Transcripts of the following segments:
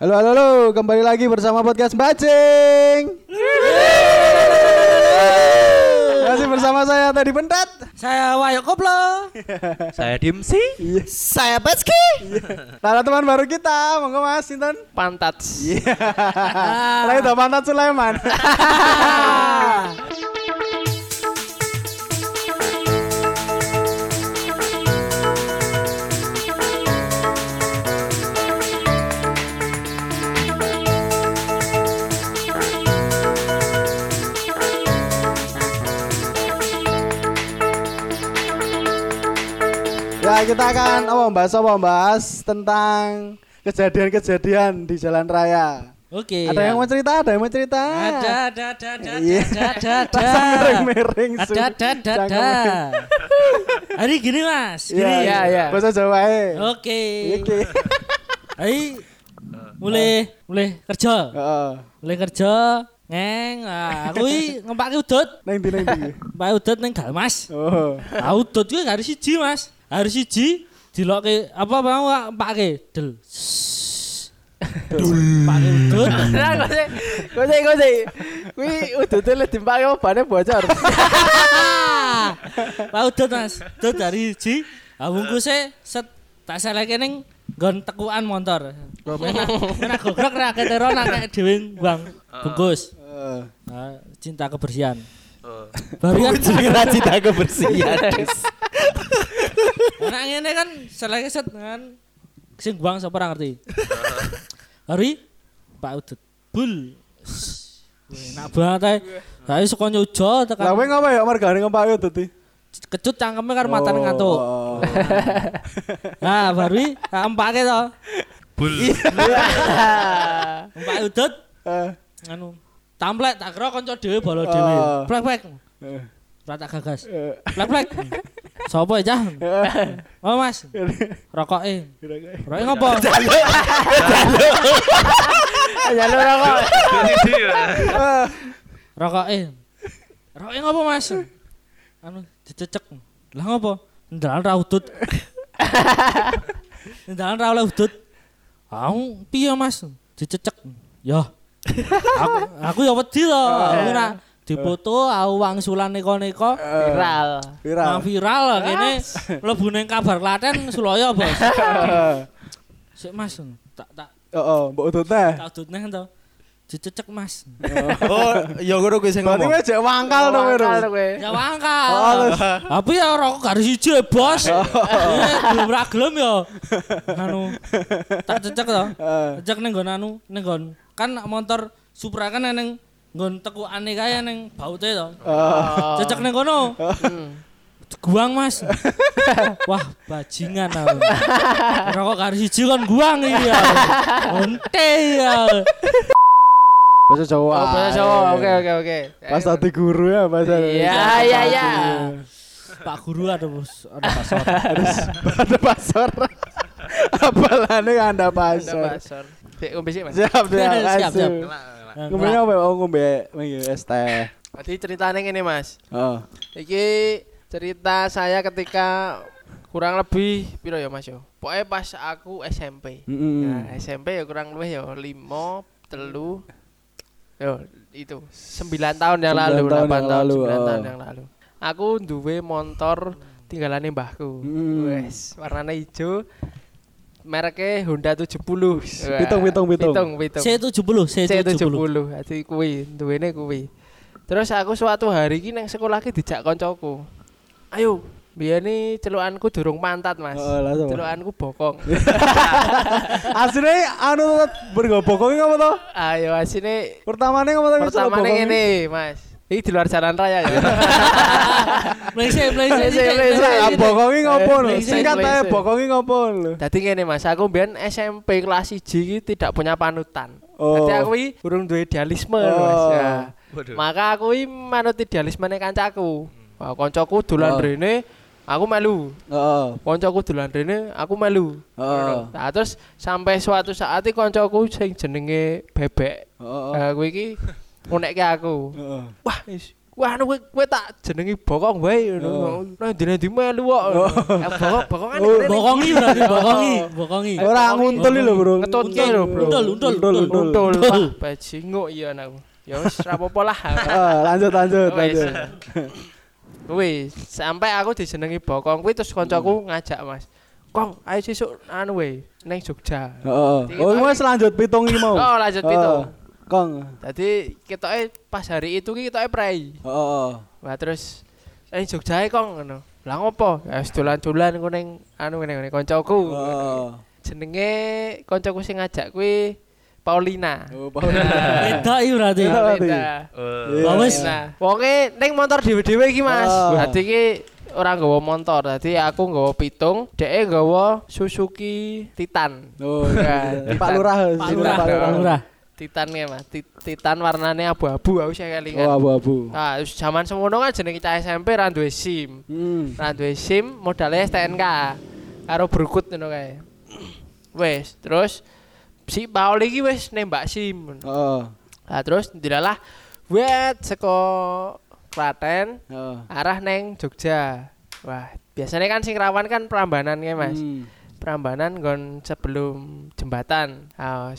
Halo halo halo, kembali lagi bersama podcast Bacing. Masih bersama saya tadi Pentat. Saya Wayo Koplo. Saya Dimsi. Iya. Saya Batski. Nah, teman baru kita, monggo Mas Sinten. Pantat. Iya. Lagi udah pantat Sulaiman. Ya kita akan apa bahas apa bahas tentang kejadian-kejadian di jalan raya. Oke. Ada yang mau cerita? Ada yang mau cerita? Ada ada ada ada ada ada ada. Rasa miring-miring. Ada Su. ada ada ada. Hari gini Mas. Iya, Gini. iya, iya. Bahasa Jawa ae. Oke. Iki. Hari mulai mulai kerja. Heeh. Mulai kerja ngeng ah, aku iki ngempake udut. Nang ndi nang ndi? Ngempake udut ning Galmas. Oh. Ah udut kuwi harus siji Mas. Harus siji dilokke apa mau empake del. Dul. Pake udut. Nah. Kuwi udute le dimpake obane bocor. Pak udut mas, udut dari ji, bungkusnya set tak seleke ning nggon tekukan motor. Menak gogrok ra ketero kayak dhewe buang bungkus. Nah, cinta kebersihan. Baru kan cita kebersihan. Anak ngene kan seleke set kan sing buang sapa ora ngerti. Hari Pak udut bul. Enak banget ae. Saya suka nyojo Lah tekan kowe ngapa ya margane ngempake udut iki? kecut cangkeme karo matane ngantuk. Oh. Nah, baru empake to. Bul. Empake udut Eh. anu tamplek tak kira kanca dhewe bolo Oh. dhewe. Plek Eh. Tak gagas. Eh. Plek plek. Sopo ya, Cah? Eh. Oh, Mas. Rokoke. Kira-kira. Rokoke ngopo? Ya lu rokok. Eh. Rokoke ngopo, Mas? Anu dicecek. Lah ngopo? Ndalan ra udut. Ndalan ra oleh udut. Aku piye, Mas? Dicecek. Ya. aku aku ya wedi to. Aku nak dipoto wangsulan neko-neko. Viral. Viral. Nah, viral lah kene mlebu ning kabar Klaten Sulaya, Bos. Sik Mas, tak tak Heeh, mbok udut teh. tak udut neh to. Dicecek Mas. Oh, ya ngono kuwi sing Berarti ngomong. kowe jek wangkal to kowe. Ya wangkal. Oh. Tapi ya rokok garis siji bos. Iya, Gelem ra gelem ya. Anu tak cecek to. Eh. Cecek ning nggon anu, ning nggon kan motor Supra kan ning nggon tekukane kae ning baute to. Oh. Cecek ning kono. Guang mas Wah bajingan aku Rokok garis siji kan guang iya Onte ya Bahasa Jawa. Oh, bahasa Jawa. Oke, oke, oke. Pas tadi guru ya bahasa. Iya, iya, iya. Pak guru ada bos Ada pasor Ada pasar. Apalane anda Anda pasar. pasar. Sik ngombe sik, Mas. Siap dia Siap, siap. Kasih. Ngombe apa? Oh ngombe ngombe es teh. Tadi ceritanya ngene, Mas. Oh. Iki cerita saya ketika kurang lebih piro ya Mas yo. Pokoknya pas aku SMP. Mm-mm. Nah, SMP ya kurang lebih ya 5 telu yo itu 9 tahun yang lalu, 8 Sembilan tahun tahun, yang lalu, 9 oh. tahun yang lalu. Aku duwe motor tinggalane mbahku. Mm. Wes, warnanya hijau. Mereknya Honda 70. Wah, Pitung, pitung, pitung. Pitung, pitung. C70 C70 C70. Dadi kuwi, duwene kuwi. Terus aku suatu hari iki nang sekolah ki dijak koncoku. Ayo, biyen ni celukanku durung pantat, Mas. Oh. Celukanku bokong. Asline anu bergobokong apa to? Ayo asine Pertamane apa to? pertamane ngene, Mas. Iki di luar jalan raya ya. Mlese mlese Mlese, mlese. Ah, bokongi ngopo lho? Singkat ae bokongi ngopo lho? Dadi ngene, Mas. Aku biyen SMP kelas 1 iki tidak punya panutan. Oh. Dadi aku iki urung duwe idealisme, Oh. Mas. Ya. Maka aku iki manut idealismene kancaku. Wah, koncoku dolan Oh. rene, aku melu. Heeh. koncoku dolan rene aku melu Heeh. nah terus sampai suatu saat iki koncoku sing jenenge bebek Heeh. nah kuwi iki ngunekke aku Heeh. wah Wah, anu kowe tak jenengi bokong wae ngono. Oh. Nang dene di melu kok. Eh, Bokong bokongan Oh, Bokongi ndi? berarti Oh. bokongi, bokongi. Ora nguntul lho, Bro. Ngetutke lho, Bro. Untul, untul, Untul, untul. Bajinguk iya anakku. Ya wis ra apa-apa lah. Ah, lanjut lanjut Wis. lanjut. Wis, sampai aku dijenengi bokong kuwi terus kancaku ngajak Mas. Kong, ayo sesuk anu we ning Jogja. Heeh. Oh, wis lanjut pitung iki mau. Oh, lanjut Heeh. Kong. Jadi ketoke pas hari itu ki ketoke prei. Heeh. Wah terus ning Jogja Kong ngono. Lah ngopo? Ya dolan-dolan ku ning anu ngene ngene kancaku. Heeh. Jenenge kancaku sing ngajak kuwi Paulina. Oh, Paulina. Beda iki berarti. Beda. Lah wis. Wonge ning motor dhewe-dhewe iki Mas. Oh. Dadi ki ora nggawa motor. Dadi aku nggawa pitung, dhek nggawa Suzuki Titan. Oh, iya. Pak Lurah. Pak Lurah, Pak Lurah. Titan ya Mas. Ti- Titan warnane abu-abu aku sih Oh, kelingan. abu-abu. Nah, terus zaman semono kan jenenge cah SMP ra duwe SIM. Hmm. Ra duwe SIM modalnya STNK karo berukut ngono kae. Wes, terus si Paul iki wis nembak SIM. Heeh. Nah, terus dilalah wet saka Klaten Heeh. arah neng Jogja. Wah, biasanya kan sing rawan kan Prambanan ya, Mas. Hmm. Prambanan gon sebelum jembatan. Ah,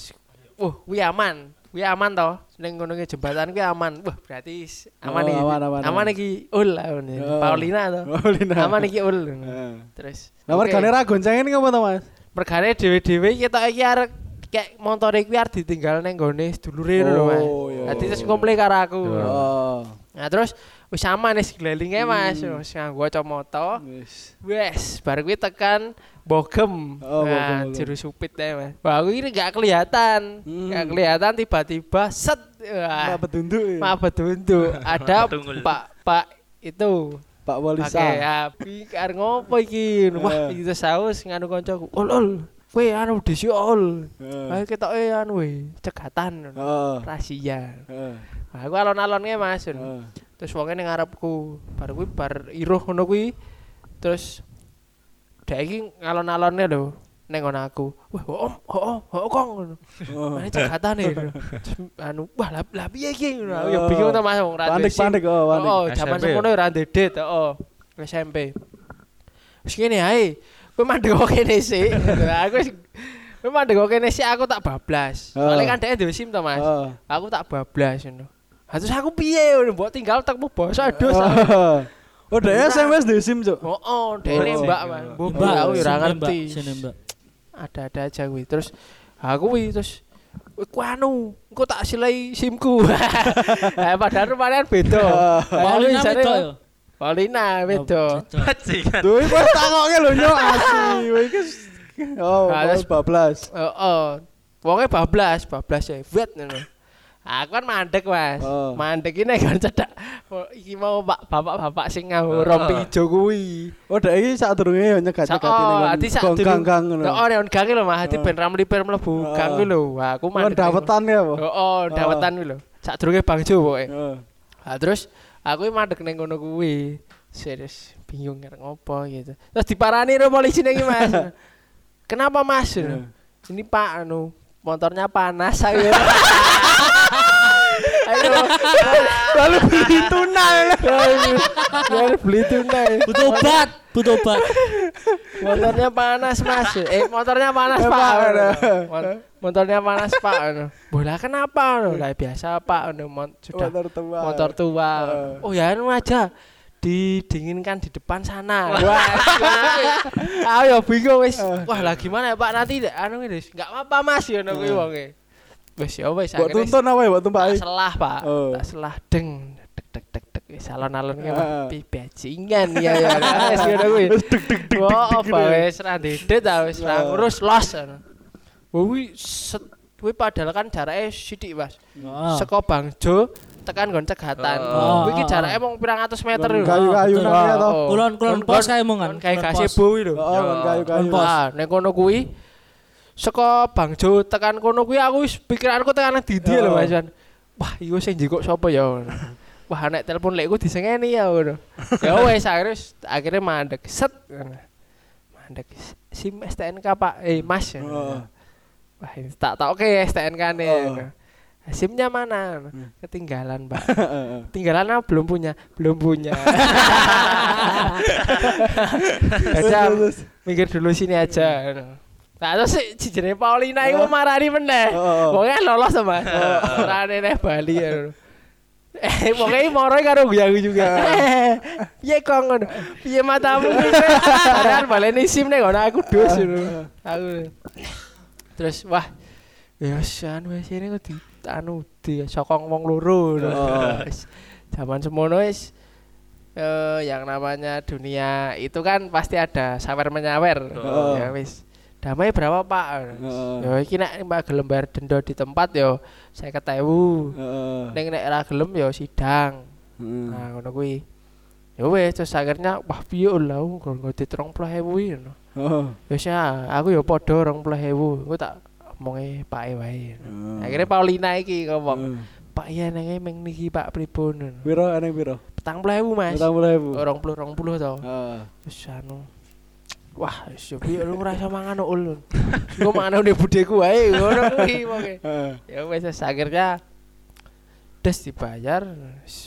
Wah, kuwi aman. Kuwi aman toh. Ning ngono jembatan kuwi aman. Wah, berarti aman Oh, iki. aman, aman, aman. iki ul ini. Oh. Paulina toh. Paulina. Aman iki ul. Heeh. Terus Nomor oke. gane ra goncengin ngopo to, Mas? Mergane dhewe-dhewe kita iki arek kayak motor iki arep ditinggal neng gone sedulure lho, Mas. Iya. Dadi terus komple karo aku. Oh. Nah, terus wis aman wis glelinge Mas. Wis nganggo kacamata. Wis. Wes, baru gue tekan Bogem. Oh, nah, Bogem, juru supit deh, Mas. Wah, aku ini gak kelihatan. Hmm. Gak kelihatan tiba-tiba set. Wah, Pak Bedunduk. ya? maaf betunduk. Ada. Pak Pak itu Pak Walisa. pakai api kar ngopo iki. Wah, Eh. itu saus nganu kancaku. Ol ol. Kowe anu disi ol. Heeh. Ayo ketoke anu we, cegatan. Heeh. Rahasia. Heeh. Wah, aku alon-alonnya Mas. Heeh. terus wonge ning ngarepku bar kuwi bar iruh ngono kuwi terus dek iki ngalon-alonnya lho ning ngono aku wah om oh oh kong ngono Oh. Ini cegatane anu wah lah lah piye iki ngono aku ya Oh. bingung to Mas wong ra Panik panik oh panik. oh jaman semono ya ora ndedet oh SMP wis ngene ae kowe mandek kok kene sik aku wis kowe mandek kok kene sik aku tak bablas Oh. soalnya kan dhek duwe SIM to Mas Oh. aku tak bablas ngono. Terus aku piye ngono mbok tinggal tekmu basa dos. Oh. Oh, dia SMS di SIM, Cuk. Oh, oh, Oh. dhek nembak Mas. Mbak, aku ora ngerti. Ada-ada aja kuwi. Terus aku kuwi terus Ku anu, engko tak silai SIMku. Eh padahal kan beda. Paulina Jane- wedok ya. Paulina beda. Iki wis takoke lho nyok asli. Iki Oh, Ah, wis bablas. Heeh. Wonge bablas, bablas ya. Wet ngono. Aku kan mandek, Mas. Oh. Mandek ini kan cedak. Oh, Iki mau Pak bapak-bapak sing nganggo Oh. rompi ijo kuwi. Oh, dek iki sadurunge yo nyegat-nyegat Oh, ati sak gang-gang ngono. Oh, neon gang lho, Mas. Ati Oh. ben ramli per mlebu Oh. gang kuwi lho. Wah, aku mandek. dawetan ya? Oh, oh, dawetan kuwi lho. Sadurunge Bang Jo pokoke. Heeh. Nah, terus aku mandek ning kono kuwi. Serius bingung ngerti ngopo gitu. Terus diparani karo polisi iki, Mas. Kenapa, Mas? Heeh. Ini Pak anu motornya panas saya. Lalu beli tunai. Lalu beli tunai. Butuh obat, butuh obat. Motornya panas mas. Eh motornya panas pak. Motornya panas pak. Anu. Bola kenapa? Anu? Lah biasa pak. Anu, sudah Motor tua. motor tua. Oh ya anu aja. Didinginkan di depan sana. Wah. Ayo bingung wis. Wah lah gimana ya Pak nanti anu ini enggak apa-apa Mas ya ngono kuwi wonge. Wis ya wis Mbok akhirnya tuntun apa ya, mbok tumpaki? tak selah Pak. Oh. Tak selah deng dek dek dek dek wis alon-alon ki Ah. Pak. Pi bajingan ya ya. Wis ngono kuwi. Wis deg deg Wah, deg apa wis ra ndedet ta wis ra Ah. ngurus los. kuwi set kuwi padahal kan jaraknya sithik Mas. Heeh. Seko Bangjo tekan nggon cegatan. Oh. Kuwi iki jarake mung pirang atus meter lho. Kayu-kayu nang ya to. Oh. Kulon kulon Kon- pos kae mongan. Kon kayak gazebo kuwi lho. Oh, nggon kayu-kayu. Pos. Ah, nek kono kuwi saka Bangjo tekan kono kuwi aku wis pikiranku tekan nang Didi lho Oh. Mas. Jan. Wah, iku sing njikuk sapa ya? Wah, nek telepon lekku disengeni ya ngono. Ya wis akhirnya akhirnya mandek set. Mandek SIM STNK Pak. Eh, Mas. Oh. Wah, ini tak tak oke STNK ne. Oh. SIM-nya mana? Hmm. Ketinggalan, Pak. Heeh. Tinggalan apa? Belum punya. Belum punya. Aja mikir dulu sini aja. Nah, terus si jenenge Paulina iku marani meneh. Oh. Wonge lolos sama. Marane neh Bali ya. Eh, pokoknya moro karo guyaku juga. Piye kok ngono? Piye matamu iki? Padahal baleni SIM nek ngono aku dus ngono. Aku. Terus wah, ya san wis ini kok di anu di sokong wong loro. Oh. Wis, Zaman semono wis eh yang namanya dunia itu kan pasti ada sawer menyawer. Oh. Ya wis. Damai berapa, Pak? Heeh. Ya iki nek Mbak gelem bayar denda di tempat yo 50.000. Heeh. Ning nek ora gelem yo sidang. Heeh. Nah, ngono kuwi. Ya wis terus akhirnya wah piye lah kok ngoti 30.000 iki ngono. Oh. Wis ya aku yo padha 20.000. Engko tak omonge Pak e wae. Heeh. Akhirnya Paulina iki ngomong, Heeh. Pak iya nenge meng niki Pak pripun? Piro aneh piro? 40.000 Mas. 40.000. Orang puluh orang puluh to. Heeh. Wis anu. Wah, wis yo piye lu ngrasa mangan ul. Gua mangan udah budeku wae ngono kuwi pokoke. Heeh. Ya wis terus akhirnya des dibayar.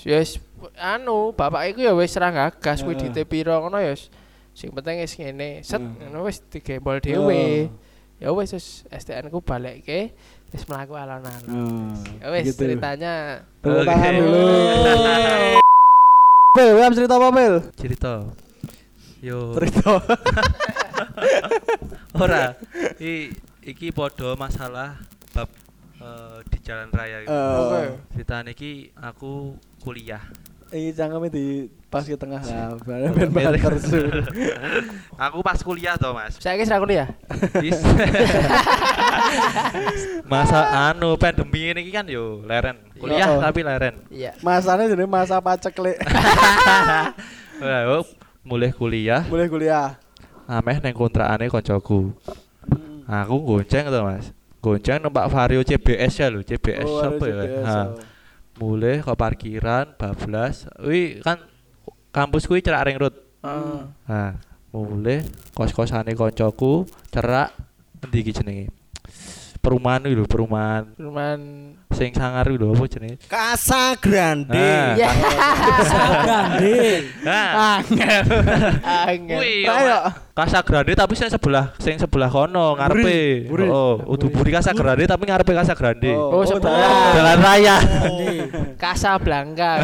Ya wis anu, bapak iku ya wis ra gagas kuwi dite piro ngono ya wis. Sing penting wis ngene, set ngono wis digembol dhewe. Ya wis wis STN ku balikke wis mlaku alon-alon. Ya wis ceritanya Tepuk tangan dulu. Bel, cerita apa, Bel? cerita yo Cerita. ora i iki podo masalah bab eh, di jalan raya gitu. Oke. Eh, ceritanya iki aku kuliah Ini cangkemnya di pas ke tengah lah, ben ben bahan tersu. aku pas kuliah toh mas saya wis ra kuliah. Masa anu pandemi ini kan yo leren kuliah Oh. tapi leren Iya. Masanya jadi masa pacek lek. Lah, yo, mulai kuliah Boleh kuliah. ameh neng kontrakane koncoku aku gonceng tuh mas gonceng numpak Vario CBS ya lho CBS Oh, apa ya Ha. oh. mulai ke parkiran bablas wi kan kampus kuwi cerak ring road Heeh. nah mulai kos-kosane koncoku cerak iki jenenge perumahan lho perumahan Cuman sing sangar lho apa jenenge Casa Grande. Ah. ya Grande. nah angel. kuwi Ayo. yo, Casa Grande tapi sing sebelah sing sebelah kono ngarepe Buri. oh udah buri Casa Grande tapi ngarepe Casa Grande Oh, sebelah. dah. jalan raya Casablanca.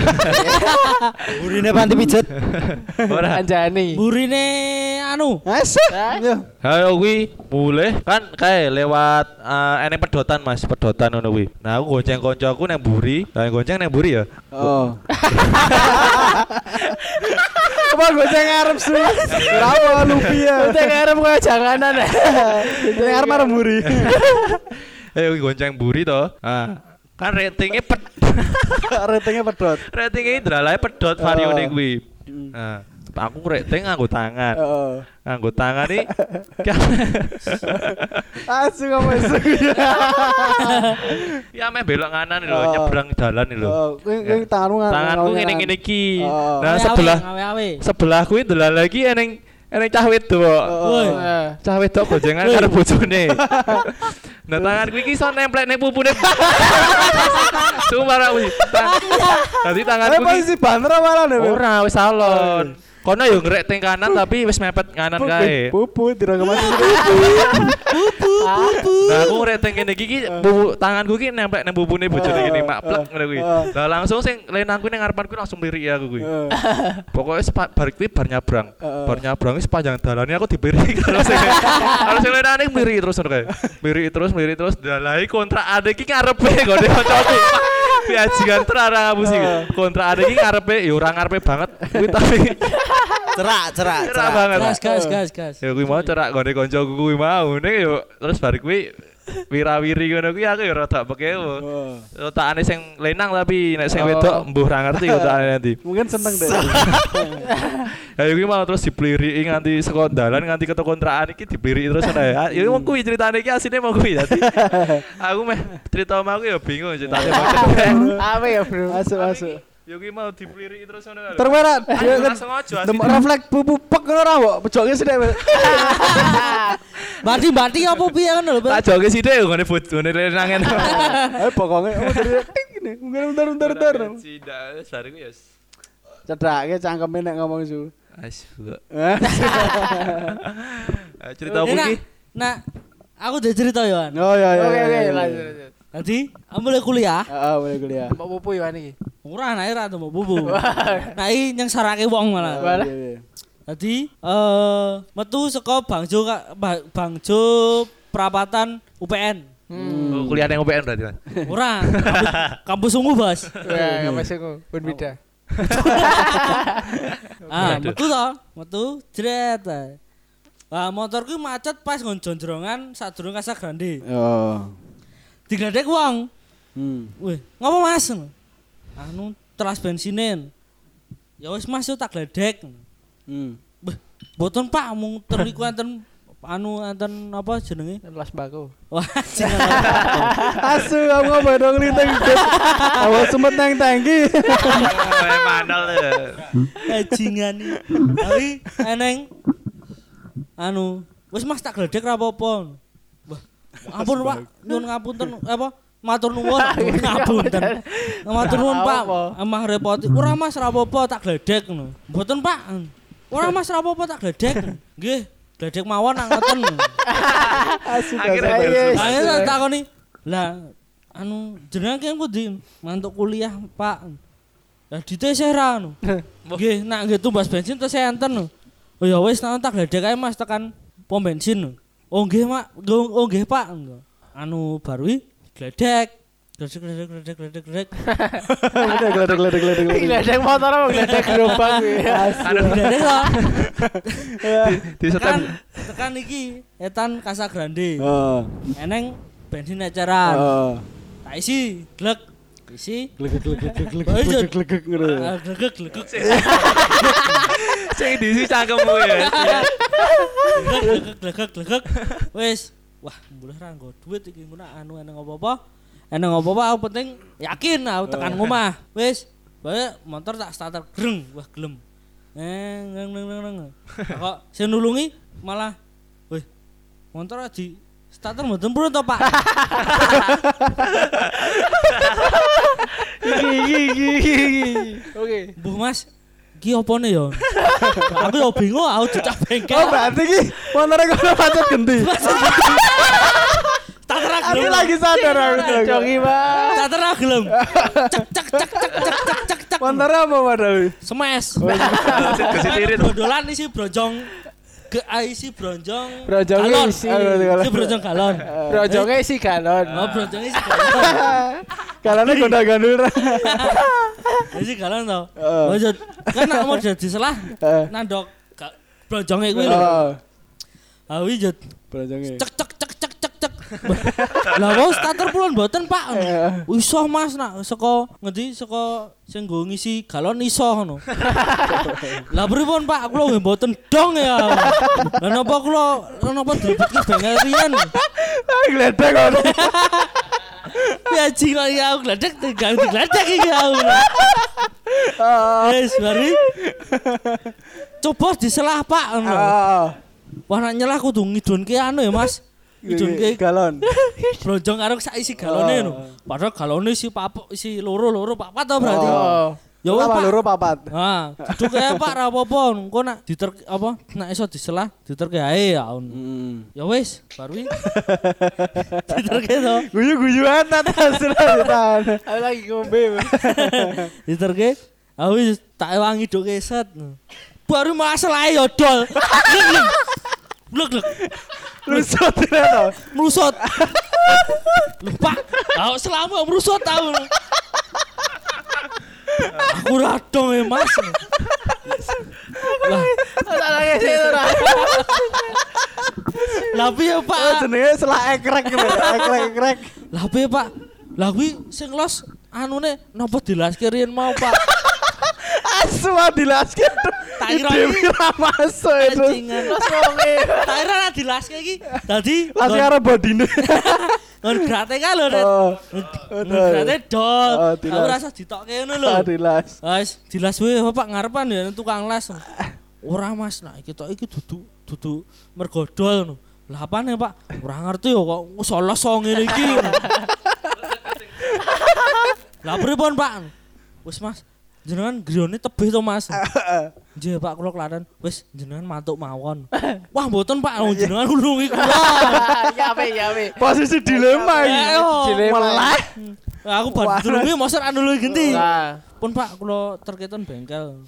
Burine panti pijet. ora Anjani. Burine anu. Asik. Yo. Ayo kuwi mulai kan kae lewat uh, eneng pedotan Mas, pedotan ngono kuwi. Nah, aku gonceng koncoku nang mburi, lah gonceng nang mburi ya. Oh. Apa gue ceng ngarep su? Berapa lupi ya? Udah ngarep kaya janganan ya. Ceng ngarep marah muri. Eh gonceng mburi to. Ah, kan ratingnya ped Ratingnya pedot. ratingnya dralae pedot varione Oh. kuwi. Aku rating nganggo tangan. Heeh. Nganggo tangan nih. Asu kamu asu. ya meh belok kanan lho, nyebrang dalan lho. Kuwi kuwi tanganmu ngan- Tanganku ngan- ngene-ngene iki. Nah, sebelah sebelah kuwi ndelal lagi eneng eneng cah wedok. Cah wedok goncengan karo bojone. Nah tangan kuwi iki iso nemplek ning pupune. Sumpah ra kuwi. Dadi Eh tanganku iki posisi banter malah nih. ora wis salon. Kono yo ngrek teng kanan tapi wis mepet kanan kae. Pupu tidak ke mana Nah aku ngrek teng kene iki pupu tanganku iki nemplek ning pupune bojone gini maplek ngono kuwi. Lah langsung sing lenangku ning ngarepanku langsung lirik aku kuwi. Pokoknya sepa, bar kuwi bar nyabrang. Bar nyabrang wis sepanjang dalane aku dibiri karo sing karo sing lenane miri terus ngono kae. Miri terus miri terus dalahi kontrak ade iki ngarepe gone kancaku. Piajingan terarang ngapusi. Kontrak ade iki ngarepe ya ora ngarepe banget kuwi tapi Cerak, cerak, cerak banget. Gas gas gas gas. Ya kuwi mau cerak gone kancaku kuwi mau ning yo terus bar kuwi wirawiri ngono kuwi aku ya rada pekewo. Otakane sing lenang tapi nek sing Oh. wedok mbuh ra ngerti otakane nanti. Mungkin seneng deh. Ya iki mau terus dipliriki nganti saka dalan nganti ketok kontrakan iki dipliriki terus ana. Ya wong kuwi ceritane iki asine mau kuwi dadi. Aku meh cerita sama aku ya bingung ceritane. Apa ya, Bro? Masuk masuk. Yo ki mau dipeliriki terus ngono kan. Termerat. Ayo langsung aja. Dem refleks pupuk ngono ra, Mbok. Pejoke sithik. Berarti berarti apa piye kan lho. Tak joge sithik yo ngene bot ngene renangen. Ayo pokoke oh, dari ting ngene. Mungkin bentar bentar bentar. Tidak, sariku ya. Cedake cangkeme nek ngomong su. Ais. Eh, Eh, Cerita apa Nah, iki? Nah, aku udah cerita ya. Wan. Oh iya iya. Oke iya, oke iya. lanjut lanjut. Tadi ambil kuliah. Ah, ah, Heeh, ambil kuliah. Mbak bubu ya niki. Murah naik ra Mbak bubu, Naik yang sarake wong malah. Tadi iya, iya. eh metu saka Bangjo Bangjo perabatan UPN. Hmm. Oh, kuliah yang UPN berarti kan? Murah. Kampus ungu, bos, Ya, kampus ungu. Pun beda. Oh. ah, metu to, metu jret. Ah, motorku macet pas ngon jondrongan sadurung Casa Grande. Oh. Digledek wong. Hmm. Wih, ngapa Mas? Anu telas bensinen. Ya wis Mas yo tak gledek. Hmm. Beh, boten Pak, mung teriku enten anu enten apa jenenge? Las bako. Wah, jenenge. Asu kamu ngomong dong lintang. Awas sumet nang tangki. Oh, mandal ya. Bajingan iki. Tapi eneng anu, wis Mas tak gledek ra apa-apa. Wah, ampun Pak, nyuwun ngapunten apa? Matur nuwun, ngapunten. Matur nuwun Pak, emang repoti. Ora Mas ra apa-apa tak gledek ngono. Mboten Pak. Ora Mas ra apa-apa tak gledek. Nggih, gledek mawon ngoten. Asu Akhirnya. Ayo tak takoni. Lah anu jenengan ki pundi? Mantuk kuliah, Pak. Lah diteseh ra anu. Nggih, nak nggih tumbas bensin terus enten. Oh ya wis nak tak gledek ae Mas tekan pom bensin. Oh nggih, Mak. Oh nggih, Pak. Anu baru gledek. Gledek gledek gledek gledek gledek. Gledek gledek gledek gledek. Gledek motor apa gledek gerobak kuwi. Gledek to. Di Tekan tekan iki etan Casa Grande. Oh. Eneng bensin eceran. Oh. Tak isi, glek. Isi, Glegek glegek glegek Ayo, Jod. glegek glegek ngono. Ah, glegek glegek sing diisi cangkemmu ya. glegek glegek wis wah boleh ra nggo duit iki ngono anu eneng apa-apa. Eneng apa-apa aku penting yakin aku tekan ngomah wis bae motor tak starter greng wah gelem. Eh neng neng neng neng. Kok sing nulungi malah wih motor di starter mboten purun to Pak? Iki iki iki. Oke. Mbuh Mas Ki opone ya. aku yo bingung, aku cecah bengkel. Oh, berarti ki monore kono pacet genti. Tak terang Aku lagi sadar aku. Iya, Jogi, Mas. Tak terang gelem. Cek cek cek cek cek cek cek. Monore apa padahal? Smash. Oh, iya. Kesit irit. Isi brojong ke ai si bronjong bronjong si si bronjong kalon bronjongnya si kalon oh bronjongnya si kalon galonnya gondol gondol si kalon tau maksud kan nak mau jadi selah eh. nandok bronjongnya gue lho. Oh. Ah, Awi jod. Bronjongnya. Cek cek cek cek cek. Lah kok starter pulon mboten, Pak. Eh. Iso Mas nak saka ngendi saka sing nggo ngisi galon iso ngono. Lah pripun Pak, kula nggih mboten dong ya. Lah napa kula napa dilebetke bengkel riyen? Gledek kono. Ya kok ya aku gledek tinggal digledek iki aku. Ah. Wis bari. Coba diselah Pak ngono. Ah. Wah nak nyelah kudu ngidunke anu ya Mas. Ngidunke galon. blonjong karo sak isi galone ngono. Padahal galone isi papat isi loro-loro papat to berarti. Oh. Ya wis Pak. loro papat. Nah, duduk ae Pak ra apa-apa. Engko nak diter apa nak iso diselah diterke ae ya. Hmm. Ya wis, baru iki. diterke to. Guyu-guyuan atas tahan. Aku lagi ngombe. Diterke. Aku wis tak wangi dok keset. Baru masalah ya dol. Glek glek. Lusut to. Merusot. Lupa. Aku selama merusot tahu. Aku radong ya mas. Lah, lagi sih ora. lah piye Oh Pak? jenenge selah ekrek gitu. Ekrek ekrek. Lah piye Pak? Lah kuwi sing los anune napa dilaske riyen mau Pak? Asu dilaskin. Kira Dewi iki ra masuk itu. bajingan. Tak kira ra dilaske iki. Dadi Lasi karo bodine. Ngon grate ka lho, Ret. Oh, Ngon grate dol. Oh, dilas. Aku rasa ditokke ngono lho. adilas. Wes, dilas wae Bapak ngarepan ya tukang las. Ora Mas, nah iki tok iki dudu dudu mergodol ngono. Lah apane Pak? Ora ngerti yo kok solos so ngene iki. Lah pripun Pak? Wis Mas, jenengan griyane tebih to Mas. Nggih Pak kula klaten. Wis jenengan mantuk mawon. Wah mboten Pak, wong jenengan nulungi kula. Ya ape ya ape. Posisi dilema iki. Ayo. Dilema. Melah. Lah, Aku bar nulungi mosok anu genti. Lah, Pun Pak kula terketon bengkel.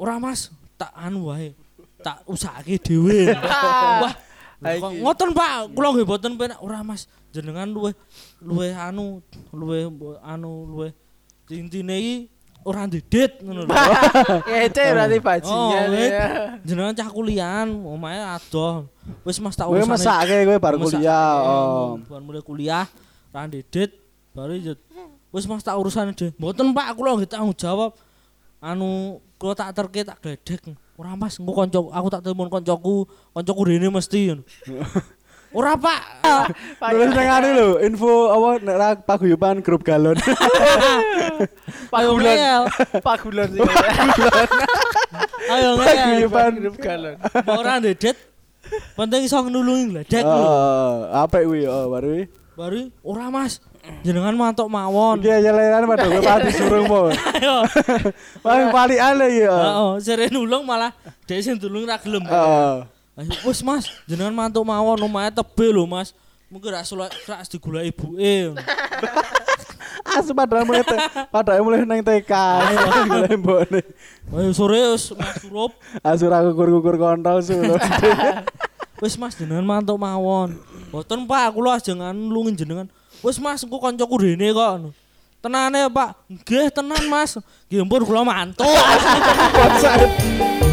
Ora Mas, tak anu wae. Tak usahake dhewe. Wah, ngoten Pak, kula nggih boten penak. Ora Mas, jenengan luwe luwe anu, luwe anu luwe intine iki ora ndedet ngono lho. ngece berarti bajingan. Oh, ya. Jenengan cah kuliahan, omahe adoh. Wis Mas tak Kowe urusane. mesake kowe bar kuliah. Oh. Bar mulai kuliah, ra ndedet, baru. Wis Mas tak urusane dhewe. Mboten Pak, kula nggih tanggung jawab. Anu kula tak terke tak gledek. Ora Mas, engko kanca aku tak telepon kancaku, kancaku rene mesti. Ora Pak. Nulis nang anu lho, info apa nek paguyuban grup galon. Ngeyel. Pagulan sih. Ayo. Paguyuban Grup galon. Ora ndedet. Penting iso nulungi gledek lho. Oh, apik kuwi oh baru. Baru ora Mas. Jenengan mantuk mawon. Iki aja layanan padha kowe pati surung mo. Paling palikan lagi ya. Heeh, sere nulung malah dhek sing nulung ra gelem. Heeh. Ayo, Wis Mas, jenengan mantuk mawon omahe tebe lho Mas. Mungkin ra sulak ra digoleki ibuke. Asu padahal mulai te, padahal mulai nang TK. Mulai mbone. Ayo sore wis Mas surup. Asu ra kukur-kukur kontol suruh. Wis Mas jenengan mantuk mawon. Boten Pak, kula jangan nulungin jenengan. Wis Mas, engko kancaku rene kok. Tenane Pak. Nggih tenan Mas. Nggih ampun kula mantuk.